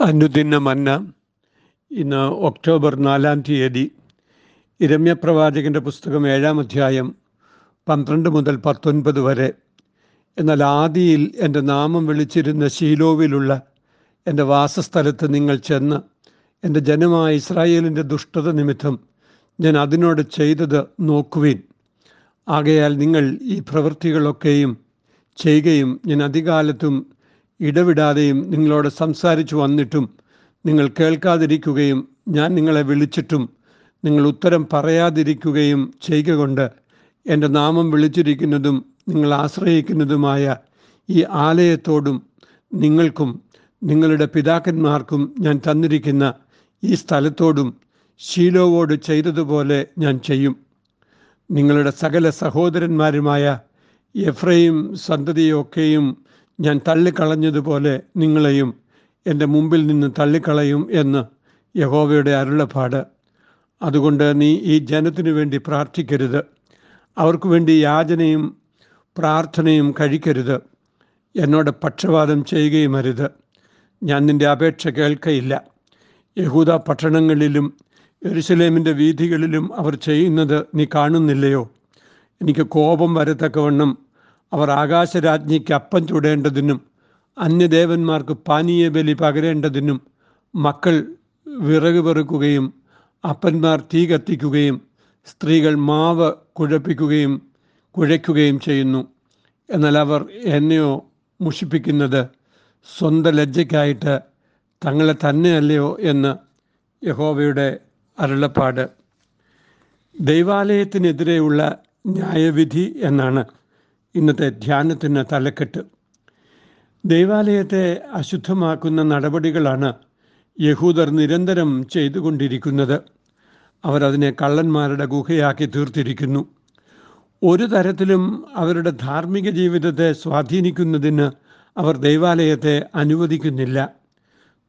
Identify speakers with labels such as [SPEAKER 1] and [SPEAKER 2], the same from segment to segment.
[SPEAKER 1] അനുദിന മന്ന. ഇന്ന് ഒക്ടോബർ നാലാം തീയതി ഇരമ്യപ്രവാചകന്റെ പുസ്തകം ഏഴാം അധ്യായം പന്ത്രണ്ട് മുതൽ പത്തൊൻപത് വരെ. എന്നാൽ ആദിയിൽ എന്റെ നാമം വിളിച്ചിരുന്ന ശീലോവിലുള്ള എന്റെ വാസസ്ഥലത്ത് നിങ്ങൾ ചെന്ന് എന്റെ ജനമായ ഇസ്രായേലിന്റെ ദുഷ്ടത നിമിത്തം ഞാൻ അതിനോട് ചെയ്തത് നോക്കുവിൻ. ആകയാൽ നിങ്ങൾ ഈ പ്രവൃത്തികളൊക്കെയും ചെയ്യുകയും ഞാൻ അധികാലത്തും ഇടവിടാതെയും നിങ്ങളോട് സംസാരിച്ചു വന്നിട്ടും നിങ്ങൾ കേൾക്കാതിരിക്കുകയും ഞാൻ നിങ്ങളെ വിളിച്ചിട്ടും നിങ്ങൾ ഉത്തരം പറയാതിരിക്കുകയും ചെയ്യുക കൊണ്ട് എന്റെ നാമം വിളിച്ചിരിക്കുന്നതും നിങ്ങൾ ആശ്രയിക്കുന്നതുമായ ഈ ആലയത്തോടും നിങ്ങൾക്കും നിങ്ങളുടെ പിതാക്കന്മാർക്കും ഞാൻ തന്നിരിക്കുന്ന ഈ സ്ഥലത്തോടും ശീലോവോട് ചെയ്തതുപോലെ ഞാൻ ചെയ്യും. നിങ്ങളുടെ സകല സഹോദരന്മാരുമായ എഫ്രൈം സന്തതിയൊക്കെയും ഞാൻ തള്ളിക്കളഞ്ഞതുപോലെ നിങ്ങളെയും എന്റെ മുമ്പിൽ നിന്ന് തള്ളിക്കളയും എന്ന് യഹോവയുടെ അരുളപ്പാട്. അതുകൊണ്ട് നീ ഈ ജനത്തിനു വേണ്ടി പ്രാർത്ഥിക്കരുത്. അവർക്ക് വേണ്ടി യാചനയും പ്രാർത്ഥനയും കഴിക്കരുത്. എന്നോട് പക്ഷപാതം ചെയ്യുകയും അരുത്. ഞാൻ നിന്റെ അപേക്ഷ കേൾക്കയില്ല. യഹൂദ പട്ടണങ്ങളിലും എരുസലേമിന്റെ വീഥികളിലും അവർ ചെയ്യുന്നത് നീ കാണുന്നില്ലയോ? എനിക്ക് കോപം വരത്തക്കവണ്ണം അവർ ആകാശരാജ്ഞിക്ക് അപ്പം ചൂടേണ്ടതിനും അന്യദേവന്മാർക്ക് പാനീയ ബലി പകരേണ്ടതിനും മക്കൾ വിറക് പെറുക്കുകയും അപ്പന്മാർ തീ കത്തിക്കുകയും സ്ത്രീകൾ മാവ് കുഴപ്പിക്കുകയും കുഴയ്ക്കുകയും ചെയ്യുന്നു. എന്നാൽ അവർ എന്നെയോ മുഷിപ്പിക്കുന്നത് സ്വന്തം ലജ്ജയ്ക്കായിട്ട് തങ്ങളെ തന്നെയല്ലയോ എന്ന് യഹോവയുടെ അരുളപ്പാട്. ദൈവാലയത്തിനെതിരെയുള്ള ന്യായവിധി എന്നാണ്. ഇന്നത്തെ ധ്യാനത്തിന് തലക്കെട്ട്. ദേവാലയത്തെ അശുദ്ധമാക്കുന്ന നടപടികളാണ് യഹൂദർ നിരന്തരം ചെയ്തുകൊണ്ടിരിക്കുന്നത്. അതിനെ കള്ളന്മാരുടെ ഗുഹയാക്കി തീർത്തിരിക്കുന്നു. ഒരു തരത്തിലും അവരുടെ ധാർമ്മിക ജീവിതത്തെ സ്വാധീനിക്കുന്നതിന് അവർ ദേവാലയത്തെ അനുവദിക്കുന്നില്ല.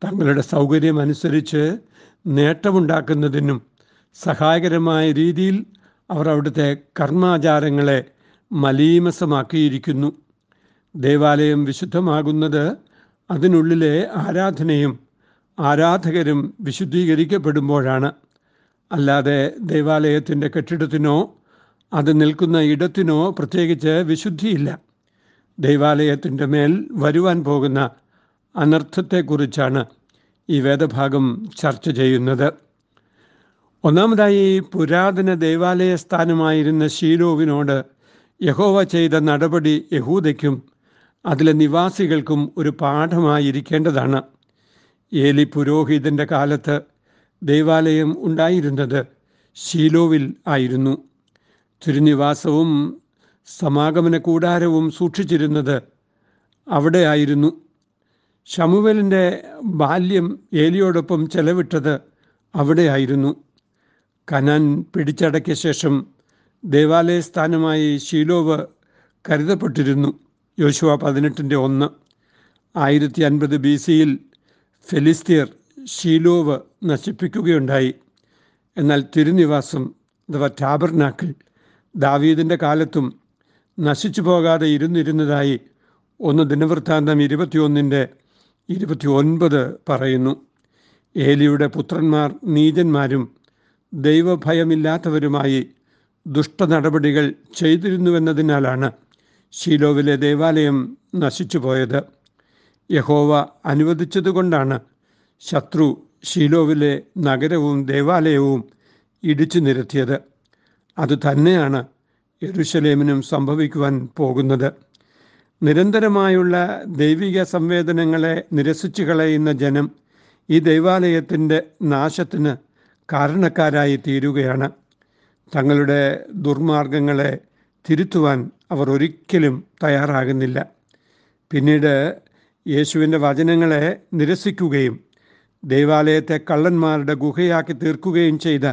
[SPEAKER 1] തങ്ങളുടെ സൗകര്യമനുസരിച്ച് നേട്ടമുണ്ടാക്കുന്നതിനും സഹായകരമായ രീതിയിൽ അവർ അവിടുത്തെ കർമാചാരങ്ങളെ മലീമസമാക്കിയിരിക്കുന്നു. ദേവാലയം വിശുദ്ധമാകുന്നത് അതിനുള്ളിലെ ആരാധനയും ആരാധകരും വിശുദ്ധീകരിക്കപ്പെടുമ്പോഴാണ്. അല്ലാതെ ദേവാലയത്തിന്റെ കെട്ടിടത്തിനോ അത് നിൽക്കുന്ന ഇടത്തിനോ പ്രത്യേകിച്ച് വിശുദ്ധിയില്ല. ദൈവാലയത്തിന്റെ മേൽ വരുവാൻ പോകുന്ന അനർത്ഥത്തെക്കുറിച്ചാണ് ഈ വേദഭാഗം ചർച്ച ചെയ്യുന്നത്. ഒന്നാമതായി പുരാതന ദേവാലയ സ്ഥാനമായിരുന്ന ഷീലോവിനോട് യഹോവ ചെയ്ത നടപടി യഹൂദയ്ക്കും അതിലെ നിവാസികൾക്കും ഒരു പാഠമായിരിക്കേണ്ടതാണ്. ഏലി പുരോഹിതന്റെ കാലത്ത് ദൈവാലയം ഉണ്ടായിരുന്നത് ഷീലോവിൽ ആയിരുന്നു. തിരുനിവാസവും സമാഗമന കൂടാരവും സൂക്ഷിച്ചിരുന്നത് അവിടെ ആയിരുന്നു. ഷമുവലിന്റെ ബാല്യം ഏലിയോടൊപ്പം ചെലവിട്ടത് അവിടെയായിരുന്നു കനാൻ പിടിച്ചടക്കിയ ശേഷം ദേവാലയ സ്ഥാനമായി ഷീലോവ് കരുതപ്പെട്ടിരുന്നു. യോശുവ പതിനെട്ടിന്റെ ഒന്ന്. ആയിരത്തി അൻപത് ബി സിയിൽ ഫെലിസ്തീർ ഷീലോവ് നശിപ്പിക്കുകയുണ്ടായി. എന്നാൽ തിരുനിവാസം അഥവാ ടാബർനാക്കിൾ ദാവീദിന്റെ കാലത്തും നശിച്ചു പോകാതെ ഇരുന്നിരുന്നതായി ഒന്ന് ദിനവൃത്താന്തം ഇരുപത്തിയൊന്നിന്റെ ഇരുപത്തി ഒൻപത് പറയുന്നു. ഏലിയുടെ പുത്രന്മാർ നീചന്മാരും ദൈവഭയമില്ലാത്തവരുമായി ദുഷ്ടനടപടികൾ ചെയ്തിരുന്നുവെന്നതിനാലാണ് ഷീലോവിലെ ദേവാലയം നശിച്ചു പോയത്. യഹോവ അനുവദിച്ചതുകൊണ്ടാണ് ശത്രു ഷീലോവിലെ നഗരവും ദേവാലയവും ഇടിച്ചു നിരത്തിയത്. അത് തന്നെയാണ് യെരുഷലേമിനും സംഭവിക്കുവാൻ പോകുന്നത്. നിരന്തരമായുള്ള ദൈവിക സംവേദനങ്ങളെ നിരസിച്ചു കളയുന്ന ജനം ഈ ദൈവാലയത്തിന്റെ നാശത്തിന് കാരണക്കാരായി തീരുകയാണ്. തങ്ങളുടെ ദുർമാർഗങ്ങളെ തിരുത്തുവാൻ അവർ ഒരിക്കലും തയ്യാറാകുന്നില്ല. പിന്നീട് യേശുവിന്റെ വചനങ്ങളെ നിരസിക്കുകയും ദൈവാലയത്തെ കള്ളന്മാരുടെ ഗുഹയാക്കി തീർക്കുകയും ചെയ്ത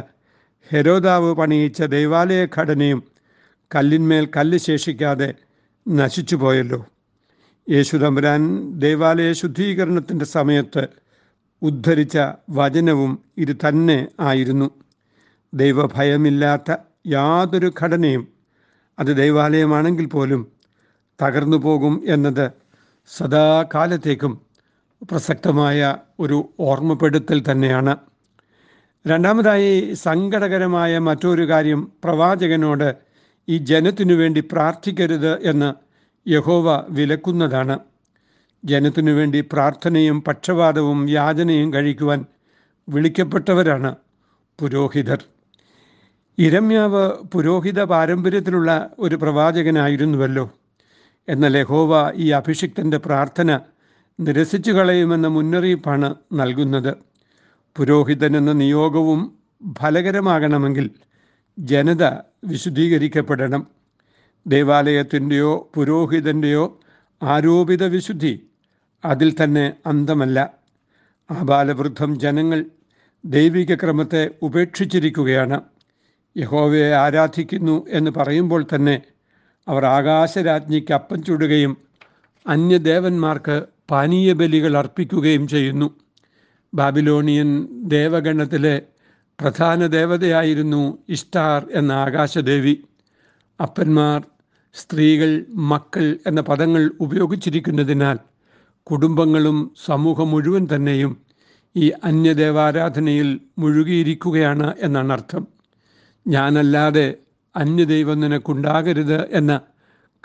[SPEAKER 1] ഹെരോദാവ് പണിയിച്ച ദൈവാലയ ഘടനയും കല്ലിന്മേൽ കല്ല് ശേഷിക്കാതെ നശിച്ചു പോയല്ലോ. യേശു തമ്പുരാൻ ദേവാലയ ശുദ്ധീകരണത്തിന്റെ സമയത്ത് ഉദ്ധരിച്ച വചനവും ഇത് തന്നെ ആയിരുന്നു. ദൈവഭയമില്ലാത്ത യാതൊരു ഘടനയും അത് ദൈവാലയമാണെങ്കിൽ പോലും തകർന്നു പോകും എന്നത് സദാകാലത്തേക്കും പ്രസക്തമായ ഒരു ഓർമ്മപ്പെടുത്തൽ തന്നെയാണ്. രണ്ടാമതായി സങ്കടകരമായ മറ്റൊരു കാര്യം പ്രവാചകനോട് ഈ ജനത്തിനു വേണ്ടി പ്രാർത്ഥിക്കരുത് എന്ന് യഹോവ വിലക്കുന്നതാണ്. ജനത്തിനു വേണ്ടി പ്രാർത്ഥനയും പക്ഷപാതവും യാചനയും കഴിക്കുവാൻ വിളിക്കപ്പെട്ടവരാണ് പുരോഹിതർ. ഇരമ്യാവ് പുരോഹിത പാരമ്പര്യത്തിലുള്ള ഒരു പ്രവാചകനായിരുന്നുവല്ലോ. എന്ന ലഹോവ ഈ അഭിഷിക്തന്റെ പ്രാർത്ഥന നിരസിച്ചു കളയുമെന്ന മുന്നറിയിപ്പാണ് നൽകുന്നത്. പുരോഹിതൻ എന്ന നിയോഗവും ഫലകരമാകണമെങ്കിൽ ജനത വിശുദ്ധീകരിക്കപ്പെടണം. ദേവാലയത്തിന്റെയോ പുരോഹിതന്റെയോ ആരോപിത വിശുദ്ധി അതിൽ തന്നെ അന്തമല്ല. ആബാലവൃദ്ധം ജനങ്ങൾ ദൈവിക ക്രമത്തെ ഉപേക്ഷിച്ചിരിക്കുകയാണ്. യഹോവയെ ആരാധിക്കുന്നു എന്ന് പറയുമ്പോൾ തന്നെ അവർ ആകാശരാജ്ഞിക്ക് അപ്പം ചുടുകയും അന്യദേവന്മാർക്ക് പാനീയ ബലികൾ അർപ്പിക്കുകയും ചെയ്യുന്നു. ബാബിലോണിയൻ ദേവഗണത്തിലെ പ്രധാന ദേവതയായിരുന്നു ഇഷ്ടാർ എന്ന ആകാശദേവി. അപ്പന്മാർ സ്ത്രീകൾ മക്കൾ എന്ന പദങ്ങൾ ഉപയോഗിച്ചിരിക്കുന്നതിനാൽ കുടുംബങ്ങളും സമൂഹം മുഴുവൻ തന്നെയും ഈ അന്യദേവാരാധനയിൽ മുഴുകിയിരിക്കുകയാണ് എന്നാണ് അർത്ഥം. ഞാനല്ലാതെ അന്യദൈവം നിനക്കുണ്ടാകരുത് എന്ന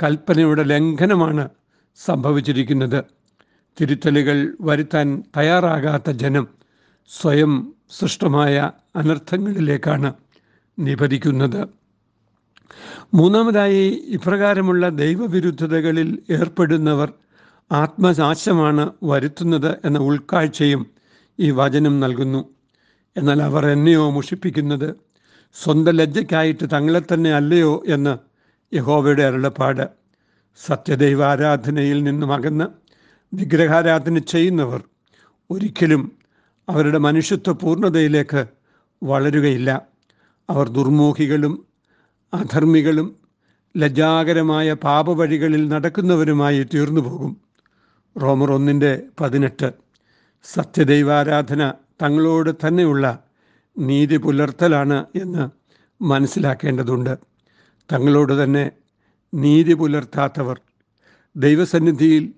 [SPEAKER 1] കൽപ്പനയുടെ ലംഘനമാണ് സംഭവിച്ചിരിക്കുന്നത്. തിരുത്തലുകൾ വരുത്താൻ തയ്യാറാകാത്ത ജനം സ്വയം സൃഷ്ടമായ അനർത്ഥങ്ങളിലേക്കാണ് നിപതിക്കുന്നത്. മൂന്നാമതായി ഇപ്രകാരമുള്ള ദൈവവിരുദ്ധതകളിൽ ഏർപ്പെടുന്നവർ ആത്മനാശമാണ് വരുത്തുന്നത് എന്ന ഉൾക്കാഴ്ചയും ഈ വചനം നൽകുന്നു. എന്നാൽ അവർ എന്നെയോ മുഷിപ്പിക്കുന്നത് സ്വന്തം ലജ്ജയ്ക്കായിട്ട് തങ്ങളെ തന്നെ അല്ലയോ എന്ന് യഹോവയുടെ അരുളപ്പാട്. സത്യദൈവ ആരാധനയിൽ നിന്നും അകന്ന് വിഗ്രഹാരാധന ചെയ്യുന്നവർ ഒരിക്കലും അവരുടെ മനുഷ്യത്വ പൂർണതയിലേക്ക് വളരുകയില്ല. അവർ ദുർമോഹികളും അധർമ്മികളും ലജ്ജാകരമായ പാപവഴികളിൽ നടക്കുന്നവരുമായി തീർന്നു പോകും. റോമർ ഒന്നിന്റെ പതിനെട്ട്. സത്യദൈവാരാധന തങ്ങളോട് തന്നെയുള്ള നീതി പുലർത്തലാണ് എന്ന് മനസ്സിലാക്കേണ്ടതുണ്ട്. തങ്ങളോട് തന്നെ നീതി പുലർത്താത്തവർ ദൈവസന്നിധിയിൽ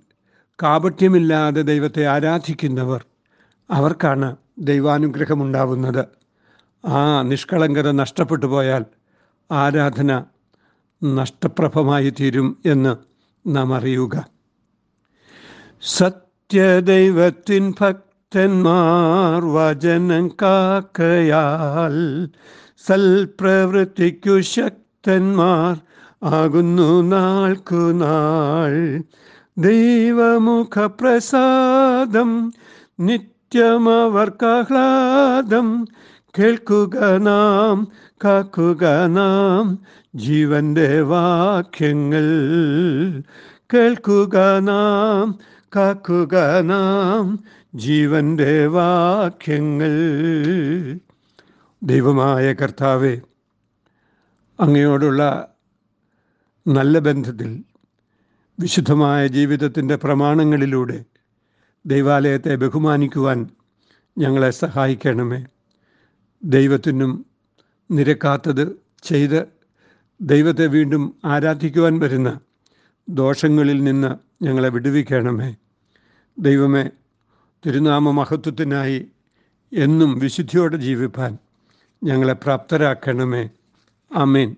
[SPEAKER 1] കാപട്യമില്ലാതെ ദൈവത്തെ ആരാധിക്കുന്നവർ അവർക്കാണ് ദൈവാനുഗ്രഹമുണ്ടാവുന്നത്. ആ നിഷ്കളങ്കത നഷ്ടപ്പെട്ടു പോയാൽ ആരാധന നഷ്ടപ്രഭമായി തീരും എന്ന് നാം അറിയുക. സത്യദൈവത്തിൻ ഭക്തന്മാർ വചനം കാക്കയാൽ സൽപ്രവൃത്തിക്കു ശക്തന്മാർ ആകുന്നു നാൾക്കു നാൾ. ദൈവമുഖപ്രസാദം നിത്യമവർക്കാഹ്ലാദം കേൾക്കുക നാം കാക്കുക നാം ജീവന്റെ വാക്യങ്ങൾ. കേൾക്കുക നാം കാക്കുക നാം ജീവന്റെ വാക്യങ്ങൾ. ദൈവമായ കർത്താവെ അങ്ങയോടുള്ള നല്ല ബന്ധത്തിൽ വിശുദ്ധമായ ജീവിതത്തിന്റെ പ്രമാണങ്ങളിലൂടെ ദൈവാലയത്തെ ബഹുമാനിക്കുവാൻ ഞങ്ങളെ സഹായിക്കണമേ. ദൈവത്തിനും നിരക്കാത്തത് ചെയ്ത് ദൈവത്തെ വീണ്ടും ആരാധിക്കുവാൻ വരുന്ന ദോഷങ്ങളിൽ നിന്ന് ഞങ്ങളെ വിടുവിക്കണമേ. ദൈവമേ തിരുനാമ മഹത്വത്തിനായി എന്നും വിശുദ്ധിയോടെ ജീവിപ്പാൻ ഞങ്ങളെ പ്രാപ്തരാക്കണമേ. ആമേൻ.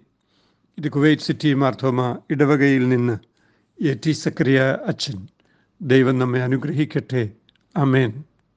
[SPEAKER 1] ഇത് കുവൈറ്റ് സിറ്റി മാർത്തോമ ഇടവകയിൽ നിന്ന് എ ടി സക്രിയ അച്ഛൻ. ദൈവം നമ്മെ അനുഗ്രഹിക്കട്ടെ. അമേൻ